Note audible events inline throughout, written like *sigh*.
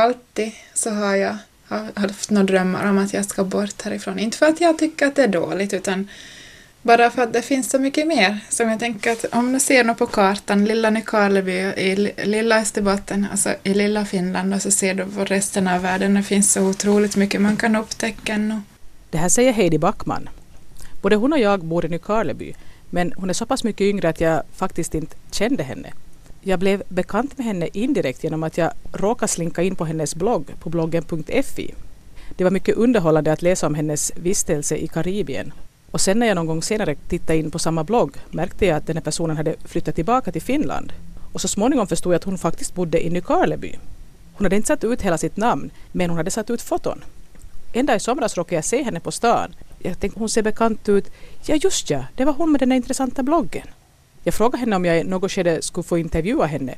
alltid så har jag haft några drömmar om att jag ska bort härifrån. Inte för att jag tycker att det är dåligt utan bara för att det finns så mycket mer som jag tänker att om du ser något på kartan, lilla Nykarleby i lilla Österbotten, alltså i lilla Finland och så ser du på resten av världen, det finns så otroligt mycket man kan upptäcka ännu. Det här säger Heidi Backman. Både hon och jag bor i Nykarleby men hon är så pass mycket yngre att jag faktiskt inte kände henne. Jag blev bekant med henne indirekt genom att jag råkade slinka in på hennes blogg på bloggen.fi. Det var mycket underhållande att läsa om hennes vistelse i Karibien. Och sen när jag någon gång senare tittade in på samma blogg märkte jag att den här personen hade flyttat tillbaka till Finland. Och så småningom förstod jag att hon faktiskt bodde i Nykarleby. Hon hade inte satt ut hela sitt namn, men hon hade satt ut foton. En dag i somras råkade jag se henne på stan. Jag tänkte hon ser bekant ut. Ja just ja, det var hon med den där intressanta bloggen. Jag frågade henne om jag i något skede skulle få intervjua henne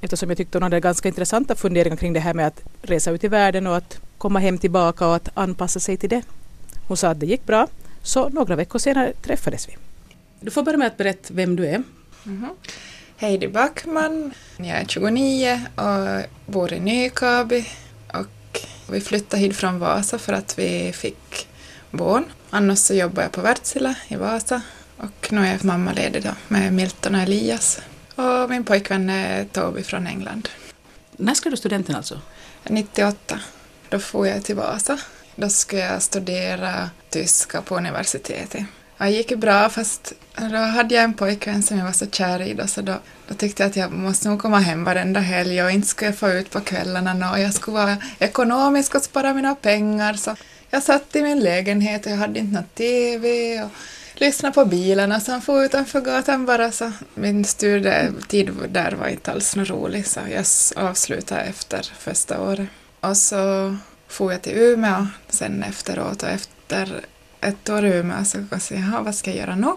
eftersom jag tyckte hon hade ganska intressanta funderingar kring det här med att resa ut i världen och att komma hem tillbaka och att anpassa sig till det. Hon sa att det gick bra, så några veckor senare träffades vi. Du får börja med att berätta vem du är. Mm -hmm. Heidi Backman, jag är 29 och bor i Nykabi och vi flyttade hit från Vasa för att vi fick barn. Annars så jobbar jag på Wärtsilä i Vasa och nu är jag mammaledig då med Milton och Elias. Och min pojkvän är Toby från England. När skrev du studenten alltså? 98. Då får jag till Vasa. Då ska jag studera tyska på universitetet. Det gick bra fast då hade jag en pojkvän som jag var så kär i då, så då, då tyckte jag att jag måste nog komma hem varenda helg och inte skulle jag få ut på kvällarna och jag skulle vara ekonomisk och spara mina pengar så jag satt i min lägenhet och jag hade inte någon TV och lyssna på bilarna som for utanför gatan bara så min studietid där var inte alls något rolig så jag avslutade efter första året. Och så for jag till Umeå sen efteråt och efter ett år i Umeå så jag jaha, vad ska jag göra nu?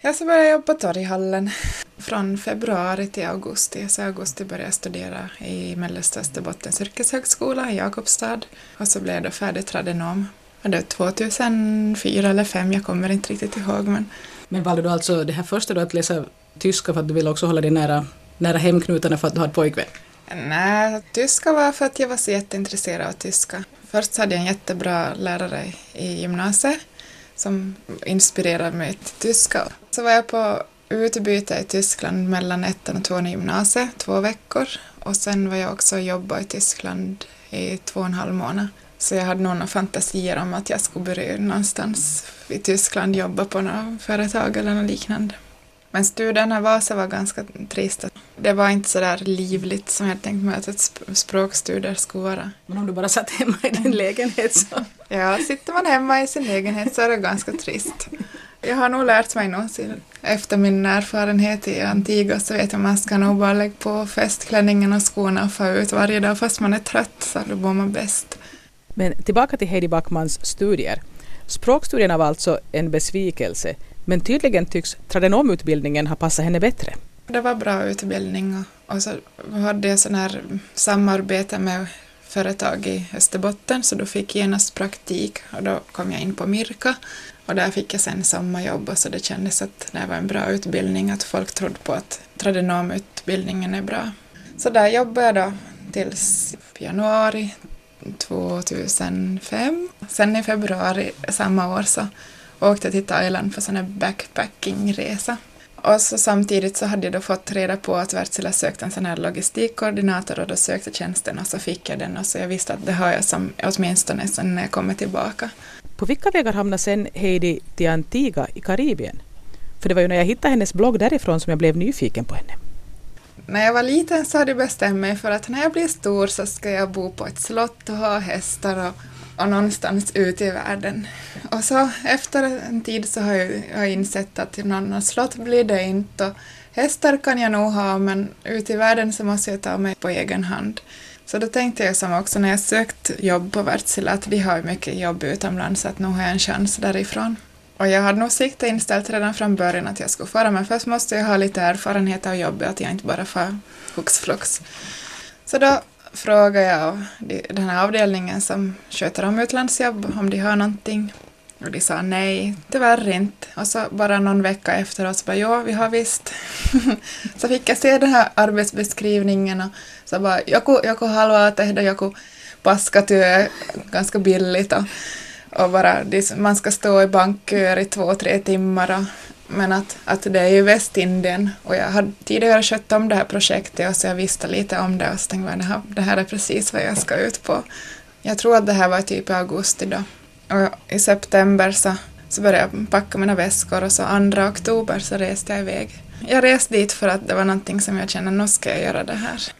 Jag så började jobba på Torghallen från februari till augusti. Så i augusti började jag studera i Mellersta Österbottens yrkeshögskola i Jakobstad och så blev jag då färdig tradenom det var 2004 eller 2005, jag kommer inte riktigt ihåg. Men, men valde du alltså det här första då att läsa tyska för att du ville också hålla dig nära, nära hemknutarna för att du hade pojkvän? Nej, tyska var för att jag var så jätteintresserad av tyska. Först hade jag en jättebra lärare i gymnasiet som inspirerade mig till tyska. Så var jag på utbyte i Tyskland mellan ettan och tvåan i gymnasiet, två veckor. Och sen var jag också och jobbade i Tyskland i två och en halv månad. Så jag hade några fantasier om att jag skulle börja någonstans i Tyskland jobba på något företag eller något liknande. Men studierna i Vasa var ganska trista. Det var inte så där livligt som jag tänkt mig att ett språkstudier skulle vara. Men om du bara satt hemma i din lägenhet så? *laughs* ja, sitter man hemma i sin lägenhet så är det ganska trist. Jag har nog lärt mig nog efter min erfarenhet i Antigua så vet jag att man ska nog bara lägga på festklänningen och skorna och få ut varje dag fast man är trött så då mår man bäst. Men tillbaka till Heidi Backmans studier. Språkstudierna var alltså en besvikelse, men tydligen tycks tradenomutbildningen ha passat henne bättre. Det var bra utbildning och, så hade jag sån här samarbete med företag i Österbotten så då fick jag genast praktik och då kom jag in på Mirka och där fick jag sen sommarjobb och så det kändes att det var en bra utbildning, att folk trodde på att tradenomutbildningen är bra. Så där jobbade jag då tills januari 2005. Sen i februari samma år så åkte jag till Thailand för sån här backpackingresa. Och så samtidigt så hade jag då fått reda på att Wärtsilä sökte en sån här logistikkoordinator och då sökte tjänsten och så fick jag den och så jag visste att det har jag som åtminstone sen när jag kommer tillbaka. På vilka vägar hamnade sen Heidi till Antigua i Karibien? För det var ju när jag hittade hennes blogg därifrån som jag blev nyfiken på henne. När jag var liten så hade jag bestämt mig för att när jag blir stor så ska jag bo på ett slott och ha hästar och, och någonstans ute i världen. Och så efter en tid så har jag, jag insett att någon slott blir det inte och hästar kan jag nog ha men ute i världen så måste jag ta mig på egen hand. Så då tänkte jag som också när jag sökt jobb på Wärtsilä att vi har mycket jobb utomlands så att nu har jag en chans därifrån. Och jag hade nog siktet inställt redan från början att jag skulle fara, men först måste jag ha lite erfarenhet av jobbet, att jag inte bara far hux flux. Så då frågade jag den här avdelningen som sköter om utlandsjobb om de har någonting. Och de sa nej, tyvärr inte. Och så bara någon vecka efteråt så bara ja, vi har visst. *laughs* så fick jag se den här arbetsbeskrivningen och så bara joku, joku haluaa tehdä joku paskatyö ganska billigt och, och bara man ska stå i bankköer i två, tre timmar och men att, att det är ju Västindien och jag hade tidigare skött om det här projektet och så jag visste lite om det och så tänkte jag det här, det här är precis vad jag ska ut på. Jag tror att det här var typ i augusti då. Och i september så, så började jag packa mina väskor och så 2 oktober så reste jag iväg. Jag reste dit för att det var någonting som jag kände, nu ska jag göra det här.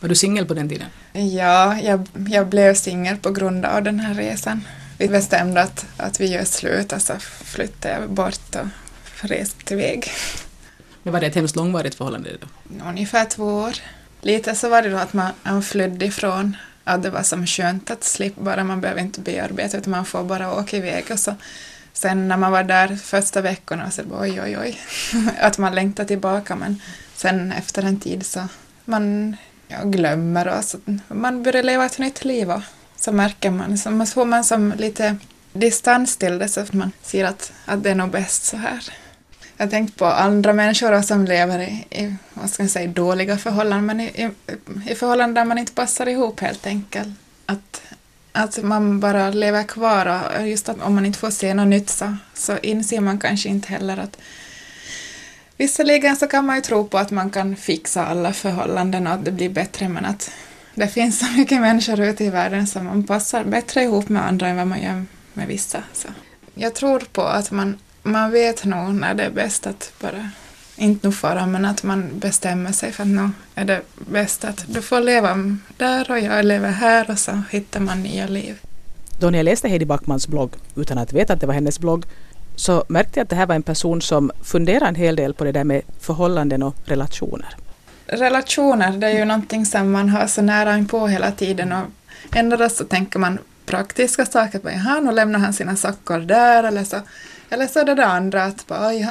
Var du singel på den tiden? Ja, jag, jag blev singel på grund av den här resan. Vi bestämde att, att vi gör slut och så flyttade jag bort och rest iväg. Men var det ett hemskt långvarigt förhållande då? Ungefär två år. Lite så var det då att man, man flydde ifrån att det var som skönt att slippa bara, man behöver inte bearbeta utan man får bara åka iväg och så sen när man var där första veckorna så var oj oj oj *laughs* att man längtar tillbaka men sen efter en tid så man ja, glömmer och så man börjar leva ett nytt liv och så märker man, så får man som lite distans till det så att man ser att, att det är nog bäst så här. Jag har tänkt på andra människor som lever i, i vad ska jag säga, dåliga förhållanden, men i, i, i förhållanden där man inte passar ihop helt enkelt. Att, att man bara lever kvar och just att om man inte får se något nytt så, så inser man kanske inte heller att Visserligen så kan man ju tro på att man kan fixa alla förhållanden och att det blir bättre, men att det finns så mycket människor ute i världen som man passar bättre ihop med andra än vad man gör med vissa. Så. Jag tror på att man, man vet nog när det är bäst att bara, inte nog fara, men att man bestämmer sig för att nu är det bäst att du får leva där och jag lever här och så hittar man nya liv. Då när jag läste Heidi Backmans blogg, utan att veta att det var hennes blogg, så märkte jag att det här var en person som funderar en hel del på det där med förhållanden och relationer. Relationer, det är ju någonting som man har så nära inpå hela tiden och ändå så tänker man praktiska saker. Bara, Jaha, nu lämnar han sina sockor där eller så. Eller så är det det andra att bara, oj,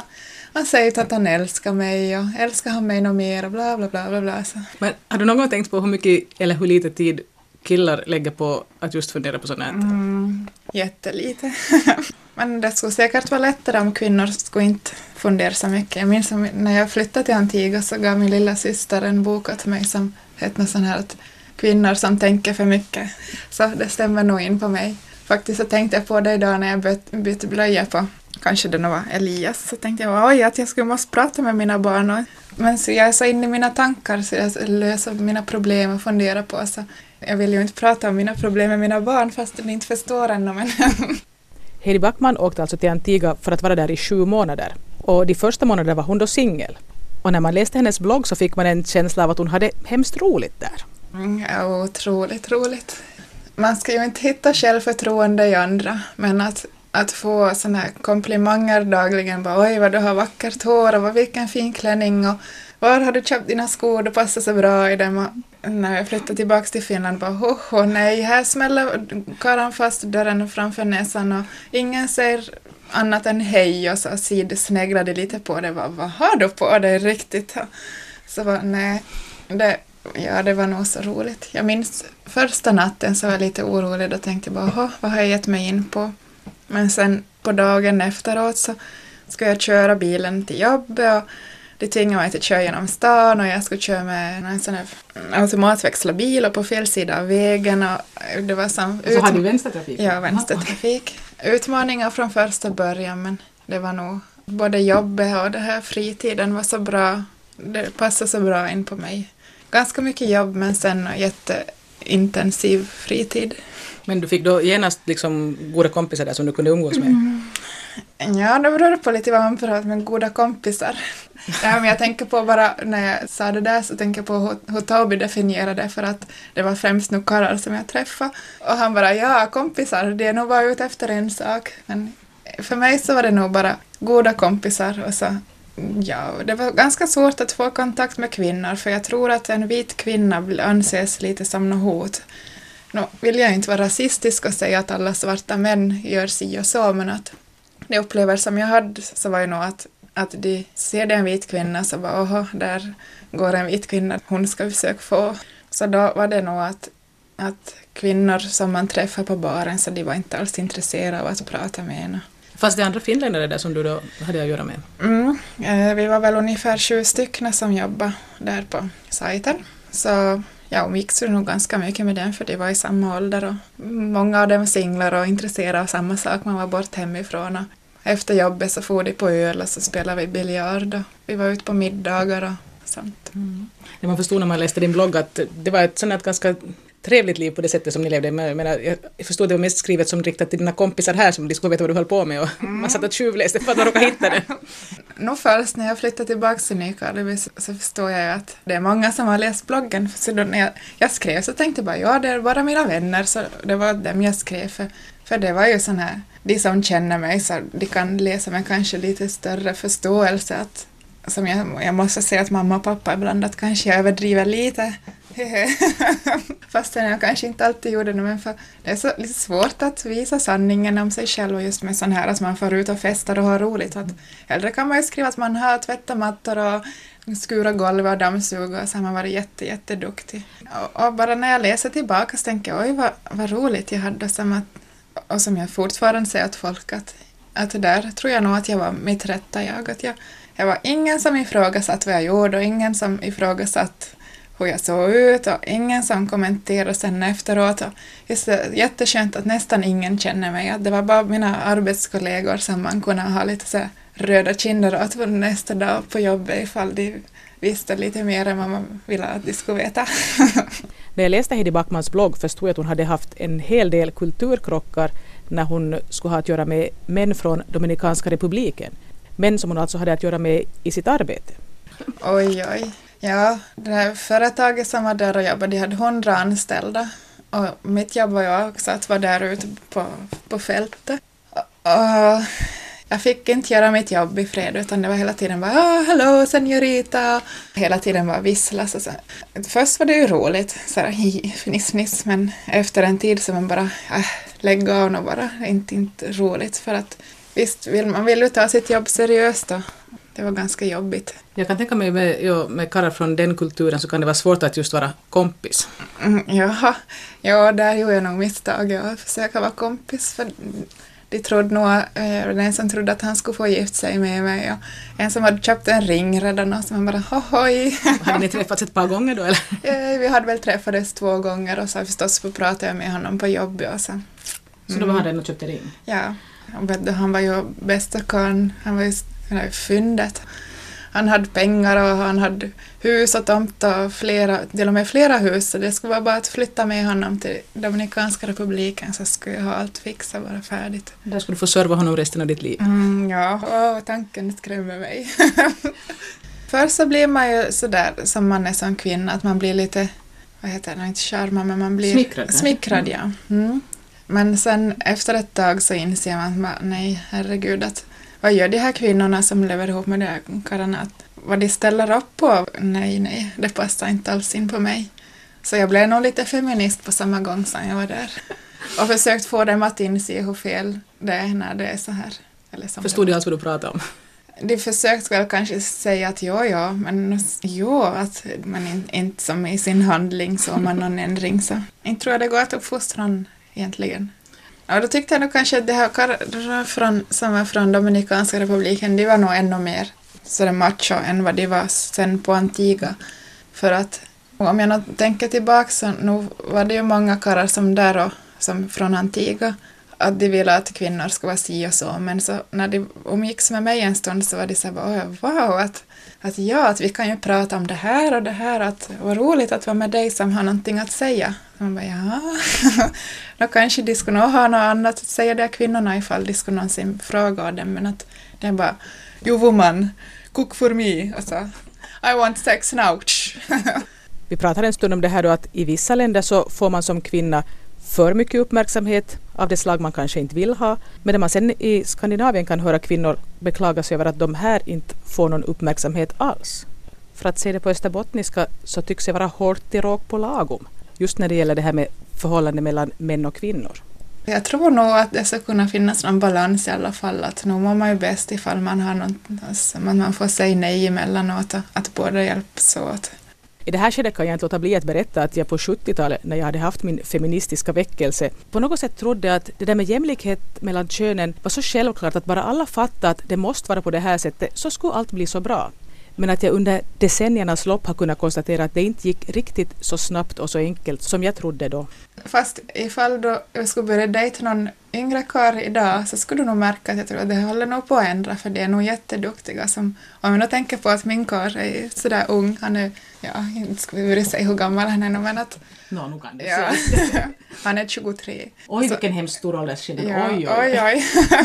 han säger att han älskar mig och älskar han mig något mer och bla bla bla bla bla. Så. Men har du någon gång tänkt på hur mycket eller hur lite tid killar lägger på att just fundera på sånt här? Mm, jättelite. *laughs* Men det skulle säkert vara lättare om kvinnor skulle inte fundera så mycket. Jag minns när jag flyttade till Antigua så gav min lilla syster en bok åt mig som hette något sånt här att kvinnor som tänker för mycket. Så det stämmer nog in på mig. Faktiskt så tänkte jag på det idag när jag bytte blöja på, kanske det nog var Elias, så tänkte jag oj att jag skulle måste prata med mina barn. Och, men så jag är så inne i mina tankar så jag löser mina problem och funderar på så jag vill ju inte prata om mina problem med mina barn fast de inte förstår ännu men *laughs* Heidi Backman åkte alltså till Antigua för att vara där i sju månader. Och de första månaderna var hon då singel. Och när man läste hennes blogg så fick man en känsla av att hon hade hemskt roligt där. Mm, ja, otroligt roligt. Man ska ju inte hitta självförtroende i andra, men att, att få sådana här komplimanger dagligen, bara oj vad du har vackert hår och vad, vilken fin klänning och var har du köpt dina skor, du passar så bra i dem. När jag flyttade tillbaka till Finland bara ho, ho nej, här smäller karan fast dörren framför näsan och ingen säger annat än hej och så sidosneglade lite på det. Vad, vad har du på dig riktigt? Så bara, nej, det, Ja, det var nog så roligt. Jag minns första natten så var jag lite orolig. Då tänkte jag bara, vad har jag gett mig in på? Men sen på dagen efteråt så ska jag köra bilen till jobbet och det tvingade mig att köra genom stan och jag skulle köra med en sån här automatväxlarbil och på fel sida av vägen och det var som... Så hade du vänstertrafik? Ja, vänstertrafik. Utmaningar från första början men det var nog både jobbet och det här fritiden var så bra. Det passade så bra in på mig ganska mycket jobb men sen jätteintensiv fritid. Men du fick då genast liksom goda kompisar där som du kunde umgås med? Mm. Ja, det beror på lite vad man pratar med goda kompisar. *laughs* ja, men jag tänker på bara när jag sa det där så tänker jag på hur, hur Toby definierade det för att det var främst nu karlar som jag träffade. Och han bara ja, kompisar, det är nog bara ute efter en sak. Men för mig så var det nog bara goda kompisar och så Ja, det var ganska svårt att få kontakt med kvinnor för jag tror att en vit kvinna anses lite som något hot. Nu vill jag inte vara rasistisk och säga att alla svarta män gör si och så men att de upplevelser som jag hade så var ju nog att, att de ser det en vit kvinna så bara åhå, där går en vit kvinna, hon ska vi försöka få. Så då var det nog att att kvinnor som man träffar på baren så de var inte alls intresserade av att prata med en. Fanns det andra finländare där som du då hade att göra med? Mm, eh, vi var väl ungefär sju stycken som jobbade där på sajten. Så jag umgicks nog ganska mycket med dem för de var i samma ålder och många av dem var singlar och intresserade av samma sak. Man var bort hemifrån och efter jobbet så for de på öl och så spelade vi biljard och vi var ute på middagar och sånt. Mm. Det man förstod när man läste din blogg att det var ett sånt ganska trevligt liv på det sättet som ni levde. Men, men jag förstod att det var mest skrivet som riktat till dina kompisar här som de skulle veta vad du höll på med och mm. man satt och tjuvläste för att man råkade hitta det. *laughs* Nå först när jag flyttade tillbaka till Nykarleby så, så förstår jag att det är många som har läst bloggen. Så då när jag, jag skrev så tänkte jag bara ja, det är bara mina vänner så det var dem jag skrev för. För det var ju sån här, de som känner mig så de kan läsa med kanske lite större förståelse att som jag, jag måste säga att mamma och pappa ibland att kanske jag överdriver lite *laughs* Fastän jag kanske inte alltid gjorde det, men för det är så lite svårt att visa sanningen om sig själv och just med sån här att man får ut och festar och har roligt. Att hellre kan man ju skriva att man har tvättat mattor och skura golv och dammsuga och så har man varit jätte, jätteduktig. Och, och bara när jag läser tillbaka så tänker jag oj vad, vad roligt jag hade som att, och som jag fortfarande säger till folk att, att där tror jag nog att jag var mitt rätta jag. Att jag, jag var ingen som ifrågasatte vad jag gjorde och ingen som ifrågasatte hur jag såg ut och ingen som kommenterade sen efteråt. Och just det, jätteskönt att nästan ingen känner mig. Att det var bara mina arbetskollegor som man kunde ha lite så röda kinder åt nästa dag på jobbet ifall de visste lite mer än vad man ville att de skulle veta. *laughs* När jag läste Heidi Backmans blogg förstod jag att hon hade haft en hel del kulturkrockar när hon skulle ha att göra med män från Dominikanska republiken. Män som hon alltså hade att göra med i sitt arbete. Oj, oj. Ja, det här företaget som var där och jobbade, de hade hundra anställda. Och mitt jobb var ju också att vara där ute på, på fältet. Och jag fick inte göra mitt jobb i fred utan det var hela tiden bara oh, ”Hallå, senorita!” Hela tiden bara vissla. Så, så. Först var det ju roligt, så här, fniss, fniss, men efter en tid så man bara äh, lägga av och bara, inte, inte roligt för att visst, vill, man vill ju ta sitt jobb seriöst och det var ganska jobbigt. Jag kan tänka mig med, ja, med karlar från den kulturen så kan det vara svårt att just vara kompis. Mm, ja, ja, där gjorde jag nog misstag. Jag försöka vara kompis för de trodde nog, eh, en som trodde att han skulle få gift sig med mig och en som hade köpt en ring redan och så man bara hohoj. Hade ni träffats ett par gånger då eller? *laughs* Eh, vi hade väl träffats två gånger och så förstås pratade jag med honom på jobbet och så. Mm. Så då var han redan och köpte ring? Ja. Han var ju bästa karln, han var ju fyndet. Han hade pengar och han hade hus och tomt och flera, till och med flera hus så det skulle vara bara att flytta med honom till Dominikanska republiken så skulle jag ha allt fixat och vara färdigt. Där skulle du få serva honom resten av ditt liv? Mm, ja, Åh, tanken skrämmer mig. *laughs* Först så blir man ju sådär som man är som kvinna att man blir lite, vad heter det, inte charmad men man blir smickrad. smickrad ja. Mm. Men sen efter ett tag så inser man att nej herregud att vad gör de här kvinnorna som lever ihop med de här karlarna? Vad de ställer upp på? Nej, nej, det passar inte alls in på mig. Så jag blev nog lite feminist på samma gång som jag var där. Och försökt få dem att inse hur fel det är när det är så här. Eller Förstod de alls vad du pratade om? De försökte väl kanske säga att ja, ja, men jo, att man in, inte som i sin handling så man någon ändring så. Inte tror jag det går att uppfostra egentligen. Ja, då tyckte jag nog kanske att det här från, som var från Dominikanska republiken, de var nog ännu mer sådär macho än vad de var sen på Antigua. För att om jag tänker tillbaka så nog var det ju många karlar som där och som från Antigua att de ville att kvinnor skulle vara si och så, men så när de umgicks med mig en stund så var de så bara wow, att, att ja, att vi kan ju prata om det här och det här, att vad roligt att vara med dig som har någonting att säga. Man bara ja, *laughs* då kanske de skulle nog ha något annat att säga de kvinnorna ifall de skulle någonsin fråga dem, men att det är bara you woman, cook for me, och så I want sex now. *laughs* Vi pratade en stund om det här då att i vissa länder så får man som kvinna för mycket uppmärksamhet av det slag man kanske inte vill ha. Medan man sen i Skandinavien kan höra kvinnor beklaga sig över att de här inte får någon uppmärksamhet alls. För att se det på österbottniska så tycks det vara hårt i råk på lagom. Just när det gäller det här med förhållande mellan män och kvinnor. Jag tror nog att det ska kunna finnas någon balans i alla fall. Att nog mår man ju bäst ifall man har något, alltså, man får säga nej emellanåt och att båda hjälps åt. I det här skedet kan jag inte låta bli att berätta att jag på 70-talet när jag hade haft min feministiska väckelse på något sätt trodde att det där med jämlikhet mellan könen var så självklart att bara alla fattade att det måste vara på det här sättet så skulle allt bli så bra. Men att jag under decenniernas lopp har kunnat konstatera att det inte gick riktigt så snabbt och så enkelt som jag trodde då. Fast ifall då jag skulle börja dejta någon yngre karl idag så skulle du nog märka att jag tror att det håller nog på att ändra för de är nog jätteduktiga som, om jag nu tänker på att min karl är sådär ung, han är, ja, inte vi börja säga hur gammal han är nu men att Nå, nu kan det ja, *laughs* han är 23. Oj, vilken hemskt stor åldersskillnad. Ja, oj, oj. oj,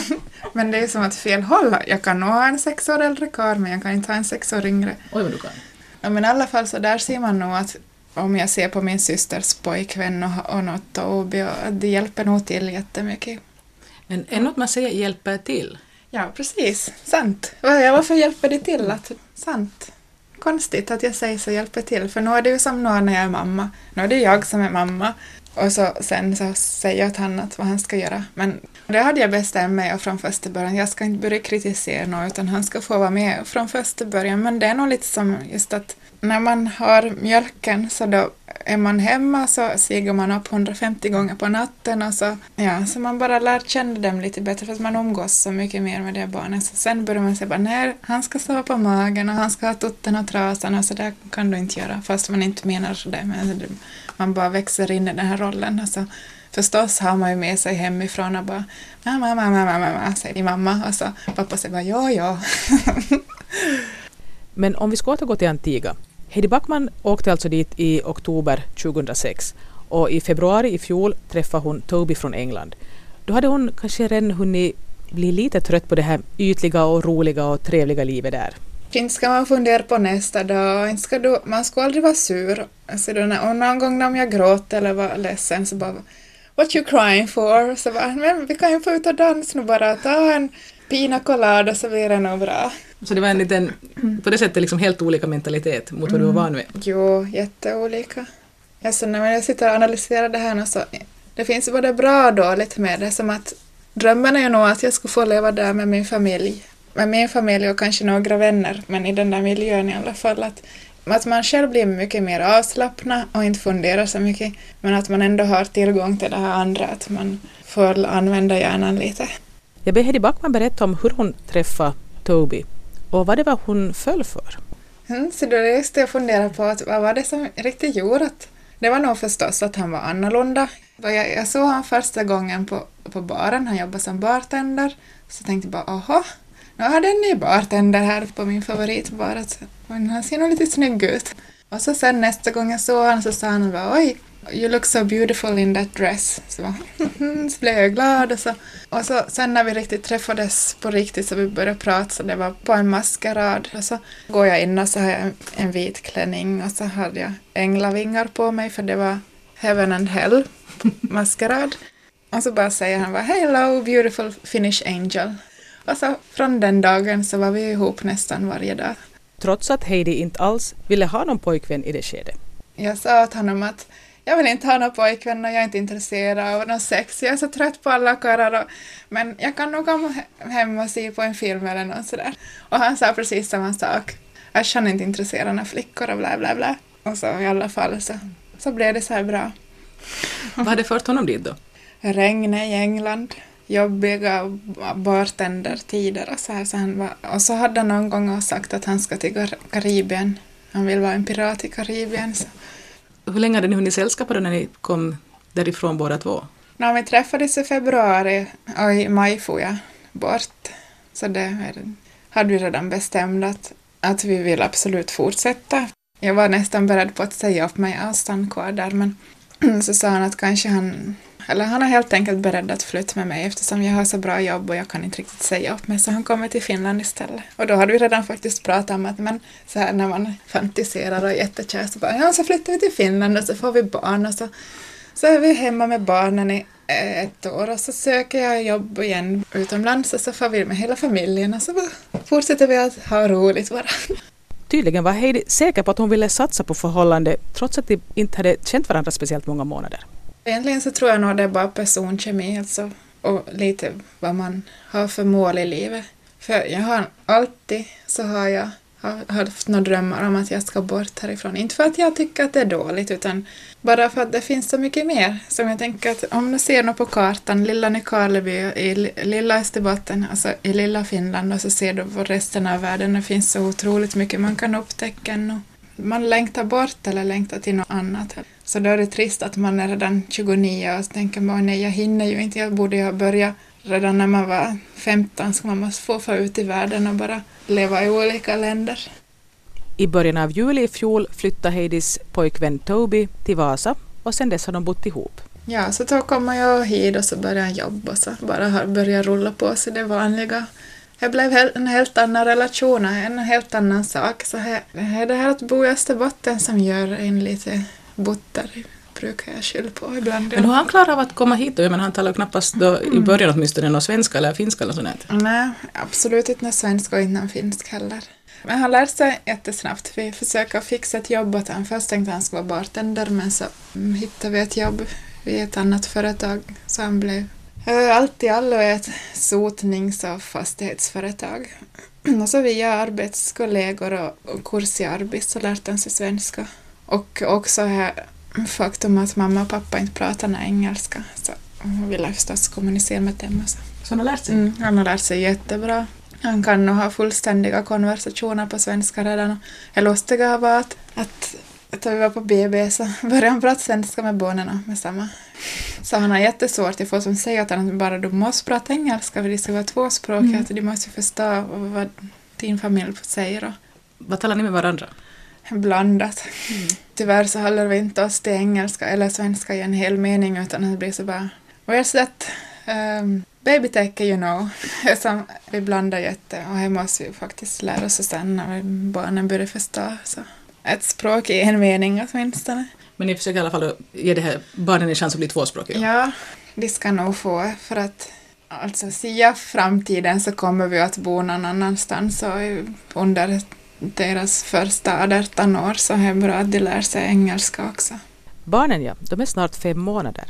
oj. *laughs* men det är som att fel håll. Jag kan nog ha en sex år äldre karl men jag kan inte ha en sex år yngre. Oj, vad du kan. Ja, men i alla fall så där ser man nog att om jag ser på min systers pojkvän och, och något och att det hjälper nog till jättemycket. Men är något man säger hjälper till? Ja, precis. Sant. Varför hjälper det till? Att, sant. Konstigt att jag säger så hjälper till, för nu är det ju som nu när jag är mamma. Nu är det jag som är mamma. Och så, sen så säger jag till honom vad han ska göra. Men det hade jag bestämt mig från första början. Jag ska inte börja kritisera någon, utan han ska få vara med från första början. Men det är nog lite som just att när man har mjölken så då är man hemma så stiger man upp 150 gånger på natten och så, ja, så man bara lär känna dem lite bättre för att man umgås så mycket mer med det barnet. Så sen börjar man säga bara nej, han ska sova på magen och han ska ha tutten och trasan och så där kan du inte göra fast man inte menar så det. Men man bara växer in i den här rollen. Alltså, förstås har man ju med sig hemifrån och bara mamma, mamma, mamma, mamma, säger din mamma och så pappa säger bara ja, ja. *laughs* Men om vi ska återgå till Antigua. Heidi Backman åkte alltså dit i oktober 2006 och i februari i fjol träffade hon Toby från England. Då hade hon kanske redan hunnit bli lite trött på det här ytliga och roliga och trevliga livet där. Inte ska man fundera på nästa dag, inte ska du, man ska aldrig vara sur. Alltså då, och någon gång om jag gråter eller var ledsen så bara What you crying for? Så bara, men vi kan ju få ut och dansa nu bara, ta en pina colada så blir det nog bra. Så det var en liten, på det sättet liksom helt olika mentalitet mot vad du var van vid? Jo, jätteolika. Alltså när jag sitter och analyserar det här nu så det finns både bra och dåligt med det, som att drömmen är ju nog att jag skulle få leva där med min familj. Med min familj och kanske några vänner, men i den där miljön i alla fall. Att, att man själv blir mycket mer avslappnad och inte funderar så mycket, men att man ändå har tillgång till det här andra, att man får använda hjärnan lite. Jag ber Hedi Backman berätta om hur hon träffade Toby och vad det var hon föll för. Mm, så då är just det jag funderar på, att vad var det som riktigt gjorde att... Det var nog förstås att han var annorlunda. Jag, jag såg honom första gången på, på baren, han jobbade som bartender. Så tänkte jag bara, aha, nu har den en ny bartender här på min favoritbar. Han ser nog lite snygg ut. Och så sen nästa gång jag såg honom så sa han bara, oj, You look so beautiful in that dress. Så, *laughs* så blev jag glad och så, och så sen när vi riktigt träffades på riktigt så vi började prata så det var på en maskerad och så går jag in och så har jag en vit klänning och så hade jag änglavingar på mig för det var Heaven and Hell *laughs* maskerad. Och så bara säger han bara Hello beautiful Finnish angel. Och så från den dagen så var vi ihop nästan varje dag. Trots att Heidi inte alls ville ha någon pojkvän i det skedet. Jag sa åt honom att jag vill inte ha någon pojkvän och jag är inte intresserad av någon sex. Jag är så trött på alla karlar. Men jag kan nog komma hem och se på en film eller något sådär. Och han sa precis samma sak. Äsch, han är inte intresserad av flickor och bla bla bla. Och så i alla fall så, så blev det så här bra. Vad hade fört honom dit då? Regnet i England, jobbiga bartendertider och så här. Så han var, och så hade han någon gång sagt att han ska till Karibien. Han vill vara en pirat i Karibien. Så hur länge hade ni hunnit sällskapa då när ni kom därifrån båda två? När vi träffades i februari och i maj får jag bort. Så det hade vi redan bestämt att, att vi vill absolut fortsätta. Jag var nästan beredd på att säga upp mig och stanna kvar där men *clears throat* så sa han att kanske han eller han är helt enkelt beredd att flytta med mig eftersom jag har så bra jobb och jag kan inte riktigt säga upp mig så han kommer till Finland istället. Och då hade vi redan faktiskt pratat om att men så här när man fantiserar och är jättekär så bara ja så flyttar vi till Finland och så får vi barn och så, så är vi hemma med barnen i ett år och så söker jag jobb igen utomlands och så får vi med hela familjen och så fortsätter vi att ha roligt bara. Tydligen var Heidi säker på att hon ville satsa på förhållande trots att de inte hade känt varandra speciellt många månader. Egentligen så tror jag nog det är bara personkemi alltså, och lite vad man har för mål i livet. För jag har alltid så har jag har haft några drömmar om att jag ska bort härifrån. Inte för att jag tycker att det är dåligt utan bara för att det finns så mycket mer. Som jag tänker att om du ser något på kartan, lilla Nykarleby i lilla Österbotten, alltså i lilla Finland och så ser du på resten av världen, det finns så otroligt mycket man kan upptäcka ännu. Man längtar bort eller längtar till något annat. Så då är det trist att man är redan 29 och så tänker man nej jag hinner ju inte, jag borde ju ha börjat redan när man var 15 ska man måste få få ut i världen och bara leva i olika länder. I början av juli i fjol flyttade Heidis pojkvän Toby till Vasa och sen dess har de bott ihop. Ja, så då kommer jag hit och så börjar jag jobba och så bara börjar rulla på sig det vanliga. Det blev en helt annan relation, en helt annan sak. Så här, det är det här att bo i Österbotten som gör en lite butter brukar jag skylla på ibland. Men hur han klarat av att komma hit då? Men han talar knappast då, i mm. början åtminstone någon svenska eller finska eller sånt? Nej, absolut inte någon svenska och inte någon finsk heller. Men han lärde sig jättesnabbt. Vi försöker fixa ett jobb åt honom. Först tänkte han skulle vara bartender men så hittade vi ett jobb vid ett annat företag så han blev allt i allo ett sotnings och fastighetsföretag. *clears throat* Och så via arbetskollegor och kurs i arbete så lärde han sig svenska. Och också här faktum att mamma och pappa inte pratar någon engelska. Så hon vill förstås kommunicera med dem. Så. så han har lärt sig? Mm, han har lärt sig jättebra. Han kan nog ha fullständiga konversationer på svenska redan. Det lustiga var att, att, att vi var på BB så började han prata svenska med barnen med samma. Så han har jättesvårt att få som säger att han bara du måste prata engelska för det ska vara tvåspråkigt. Mm. Du måste förstå vad din familj säger. Vad talar ni med varandra? blandat. Mm. Tyvärr så håller vi inte oss till engelska eller svenska i en hel mening utan det blir så bara Where's that um, baby take you know? *laughs* Som vi blandar jätte och det måste vi faktiskt lära oss sen när barnen börjar förstå. Så. Ett språk i en mening åtminstone. Men ni försöker i alla fall ge det här barnen en chans att bli tvåspråkiga? Ja, de ska nog få för att alltså sia framtiden så kommer vi att bo någon annanstans och under deras första 18 år så är det bra att de lär sig engelska också. Barnen ja, de är snart fem månader.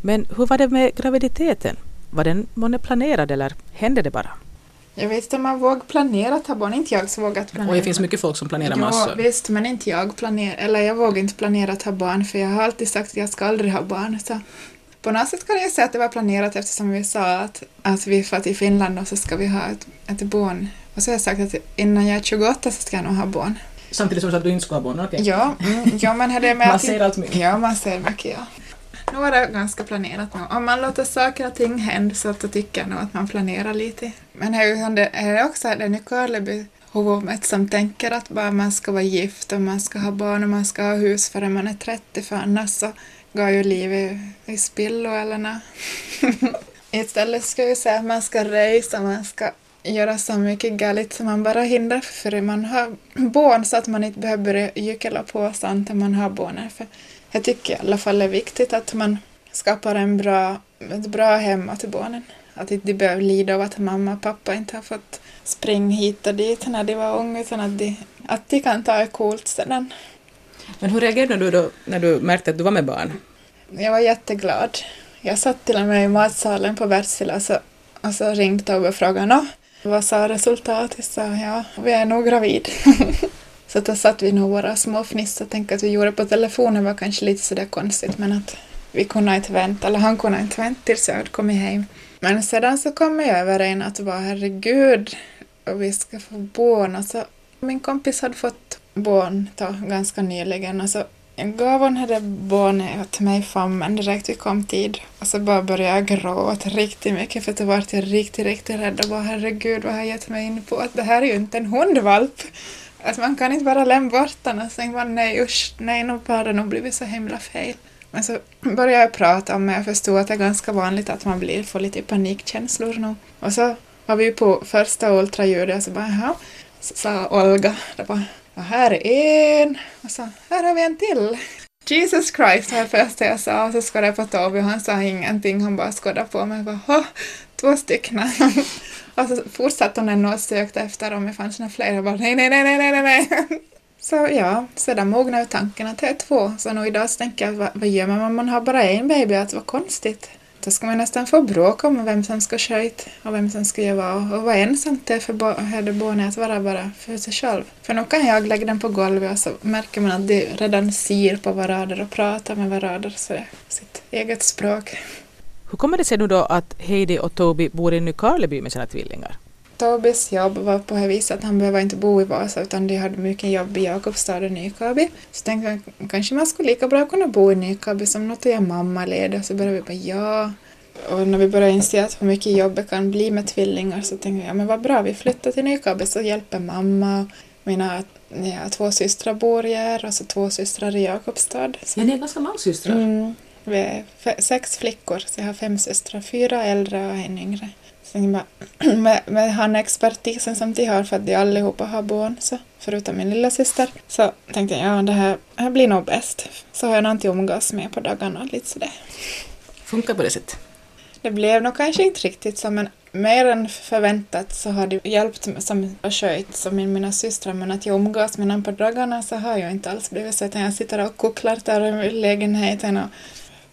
Men hur var det med graviditeten? Var den månne planerad eller hände det bara? Jag vet om man vågar planera att ha barn, inte jag som vågat planera. Och det finns mycket folk som planerar ja, massor. visst, men inte jag planerar, eller jag vågar inte planera att ha barn för jag har alltid sagt att jag ska aldrig ha barn. Så på något sätt kan jag säga att det var planerat eftersom vi sa att, att vi får till Finland och så ska vi ha ett, ett barn och så har jag sagt att innan jag är 28 så ska jag nog ha barn. Samtidigt som du sa att du inte ska ha barn? Okay. Ja, mm, ja, men det med man ser allt mycket. Ja, man ser mycket, ja. Nu var det ganska planerat nu. Om man låter saker och ting hända så då tycker jag nog att man planerar lite. Men det är också den i Karleby huvudet som tänker att bara man ska vara gift och man ska ha barn och man ska ha hus förrän man är 30 för annars så går ju livet i spillo eller nå. *laughs* Istället ska jag säga att man ska resa, man ska göra så mycket galet som man bara hindrar för man har barn så att man inte behöver gyckla på sånt när man har barn. För jag tycker i alla fall det är viktigt att man skapar en bra, ett bra hem till barnen. Att inte de behöver lida av att mamma och pappa inte har fått springa hit och dit när de var unga utan att de, att de kan ta det coolt sedan. Men hur reagerade du då när du märkte att du var med barn? Jag var jätteglad. Jag satt till och med i matsalen på Wärtsilä och så, och så ringde Tobbe och frågade vad sa resultatet? Sa ja, vi är nog gravid. *laughs* så då satt vi nog våra små fniss och tänkte att vi gjorde på telefonen var kanske lite sådär konstigt men att vi kunde inte vänta, eller han kunde inte vänta tills jag hade kommit hem. Men sedan så kom jag över en att vara herregud, och vi ska få barn. Och så, min kompis hade fått barn då, ganska nyligen och så jag gav hon det barnet åt mig i famnen direkt vi kom tid. Och så bara började jag gråta riktigt mycket för då var jag riktigt, riktigt rädd och bara herregud vad har jag gett mig in på? Att det här är ju inte en hundvalp. Att man kan inte bara lämna bort den och tänka nej usch, nej nu har det nog blivit så himla fel. Men så började jag prata om det. Jag förstod att det är ganska vanligt att man blir, får lite panikkänslor nu. Och så var vi på första ultraljudet och så bara jaha, så sa Olga, det bara och här är en. Och så här har vi en till. Jesus Christ var det första jag sa. Och så skådade jag på Toby och han sa ingenting, han bara skådade på mig. Och bara två stycken. *laughs* och så fortsatte hon ändå och sökte efter om det fanns några fler Jag bara nej, nej, nej, nej, nej, nej. *laughs* Så ja, sedan mognade tanken att det är två. Så nu idag så tänker jag, vad, vad gör man om man har bara en baby? Att vad konstigt. Då ska man nästan få bråka om vem som ska sköta och vem som ska göra vad. Och vad ensamt det är för barnet att vara bara för sig själv. För nu kan jag lägga den på golvet och så märker man att de redan ser på varandra och pratar med varandra så det är sitt eget språk. Hur kommer det sig nu då att Heidi och Toby bor i Nykarleby med sina tvillingar? Tobis jobb var på det viset att han behöver inte bo i Vasa utan de hade mycket jobb i Jakobstad och Nykarleby. Så tänkte jag kanske man skulle lika bra kunna bo i Nykarleby som något jag mamma ledig. Så började vi bara ja. Och när vi började inse att hur mycket jobb det kan bli med tvillingar så tänkte jag ja men vad bra vi flyttar till Nykarleby så hjälper mamma. Mina ja, två systrar bor här och så två systrar i Jakobstad. Ja, ni är ganska många systrar. Mm, vi är sex flickor så jag har fem systrar, fyra äldre och en yngre. med, *clears throat* med, med han expertisen som de har för att de allihopa har barn, så, förutom min lilla syster, så tänkte jag ja det här, det här blir nog bäst. Så har jag någon att umgås med på dagarna lite sådär. Funkar på det sättet? Det blev nog kanske inte riktigt så, men mer än förväntat så har det hjälpt som och sköjt som min, mina systrar, men att jag umgås med någon på dagarna så har jag inte alls blivit så, utan jag sitter och kucklar där i lägenheten och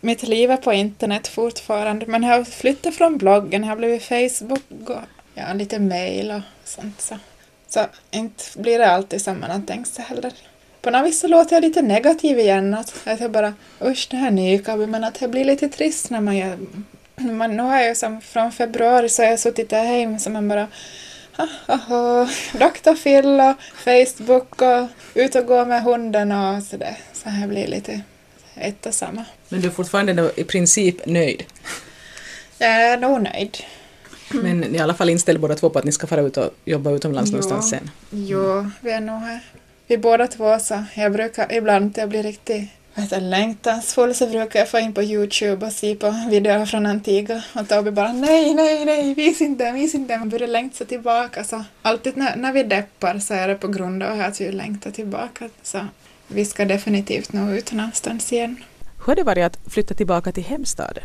mitt liv är på internet fortfarande, men jag har flyttat från bloggen, jag har blivit Facebook och ja, lite mail och sånt. Så, så inte blir det alltid som man har tänkt sig heller. På något vis så låter jag lite negativ igen, att, att jag bara usch det här Nykabi, men att det blir lite trist när man gör man, nu har jag som från februari så har jag suttit där hemma som man bara Dr. Phil och Facebook och ut och gå med hunden och sådär. Så här blir lite ett och samma. Men du är fortfarande i princip nöjd? Jag är nog nöjd. Men ni är i alla fall inställda båda två på att ni ska fara ut och jobba utomlands jo. någonstans sen? Jo, vi är nog här. Vi båda två så. Jag brukar ibland jag blir riktigt vet, längtansfull så brukar jag få in på Youtube och se på videor från Antigua och Toby bara nej, nej, nej, vis inte, vis inte. Man börjar längta tillbaka. Så alltid när, när vi deppar så är det på grund av att vi längtar tillbaka. Så vi ska definitivt nå ut någonstans igen. Hur har det varit att flytta tillbaka till hemstaden?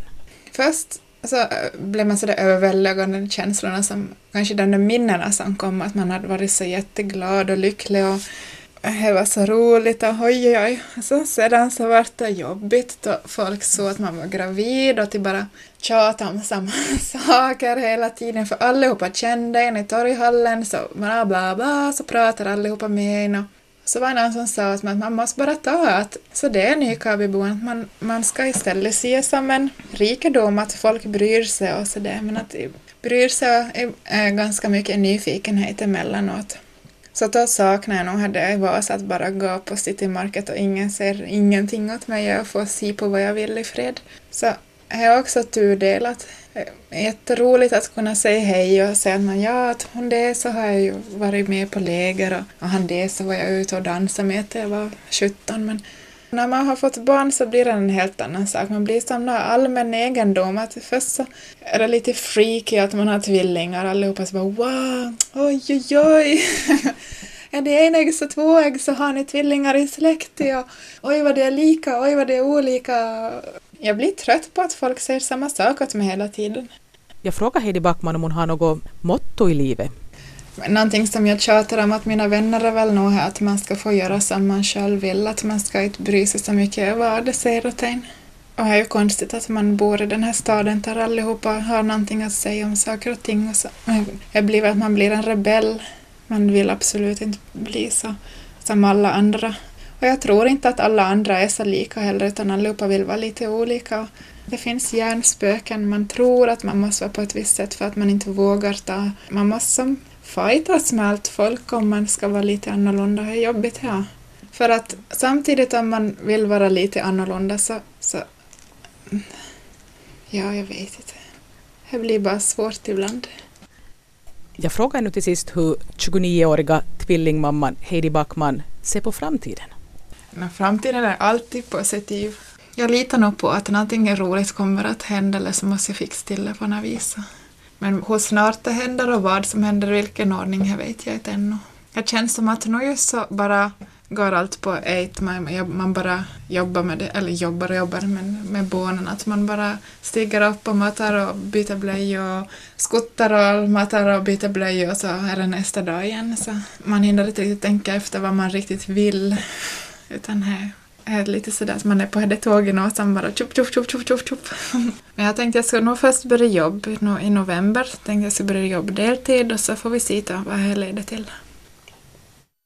Först så blev man sådär överväldigad av de känslorna som, kanske de minnena som kom, att man hade varit så jätteglad och lycklig och det var så roligt och oj oj oj. Så sedan så var det jobbigt då folk såg att man var gravid och till bara tjata om samma *laughs* saker hela tiden för allihopa kände en i torghallen så bla bla bla så pratar allihopa med en och så var det någon som sa att man, måste bara ta att så det är Nykarbyborna, att man, man ska istället se som en rikedom att folk bryr sig och sådär, men att bryr sig är, ganska mycket nyfikenhet emellanåt. Så då saknar jag nog hade jag Vasa att bara gå på City Market och ingen ser ingenting åt mig och får se på vad jag vill i fred. Så är också tudelat. Eh, jätteroligt att kunna säga hej och säga att ja, att hon det så har jag ju varit med på läger och, och han det så var jag ute och dansade med till jag var 17 men när man har fått barn så blir det en helt annan sak. Man blir som någon allmän egendom. Att först så är det lite freaky att man har tvillingar allihopa så bara wow, oj oj oj. *laughs* är det enäggs och så så har ni tvillingar i släkt. Och, oj vad det är lika, oj vad det är olika. Jag blir trött på att folk säger samma sak åt mig hela tiden. Jag frågar Heidi Backman om hon har något motto i livet. Någonting som jag tjatar om att mina vänner är väl nog att man ska få göra som man själv vill, att man ska inte bry sig så mycket vad det säger åt en. Och det är ju konstigt att man bor i den här staden där allihopa har någonting att säga om saker och ting. Och så. Det blir att man blir en rebell. Man vill absolut inte bli så som alla andra. Och jag tror inte att alla andra är så lika heller, utan allihopa vill vara lite olika. Det finns hjärnspöken, man tror att man måste vara på ett visst sätt för att man inte vågar ta... Man måste som fightas med allt folk om man ska vara lite annorlunda. Det är jobbigt, ja. För att samtidigt om man vill vara lite annorlunda så, så... Ja, jag vet inte. Det blir bara svårt ibland. Jag frågar nu till sist hur 29-åriga tvillingmamman Heidi Backman ser på framtiden. Men framtiden är alltid positiv. Jag litar nog på att någonting roligt kommer att hända eller så måste jag fixa till det på något vis. Men hur snart det händer och vad som händer i vilken ordning, det vet jag inte ännu. Det känns som att nu just så bara går allt på ett, man, man bara jobbar med det, eller jobbar och jobbar men med barnen, att man bara stiger upp och matar och byter blöjor och skuttar och matar och byter blöjor och så är det nästa dag igen. Så man hinner inte riktigt tänka efter vad man riktigt vill, utan här är lite sådär att man är på det tåget och sen bara tjopp, tjopp, tjopp, tjopp, tjopp, tjopp. *laughs* Men jag tänkte jag skulle nog först börja jobb i november. Tänkte jag skulle börja jobba deltid och så får vi se vad det leder till.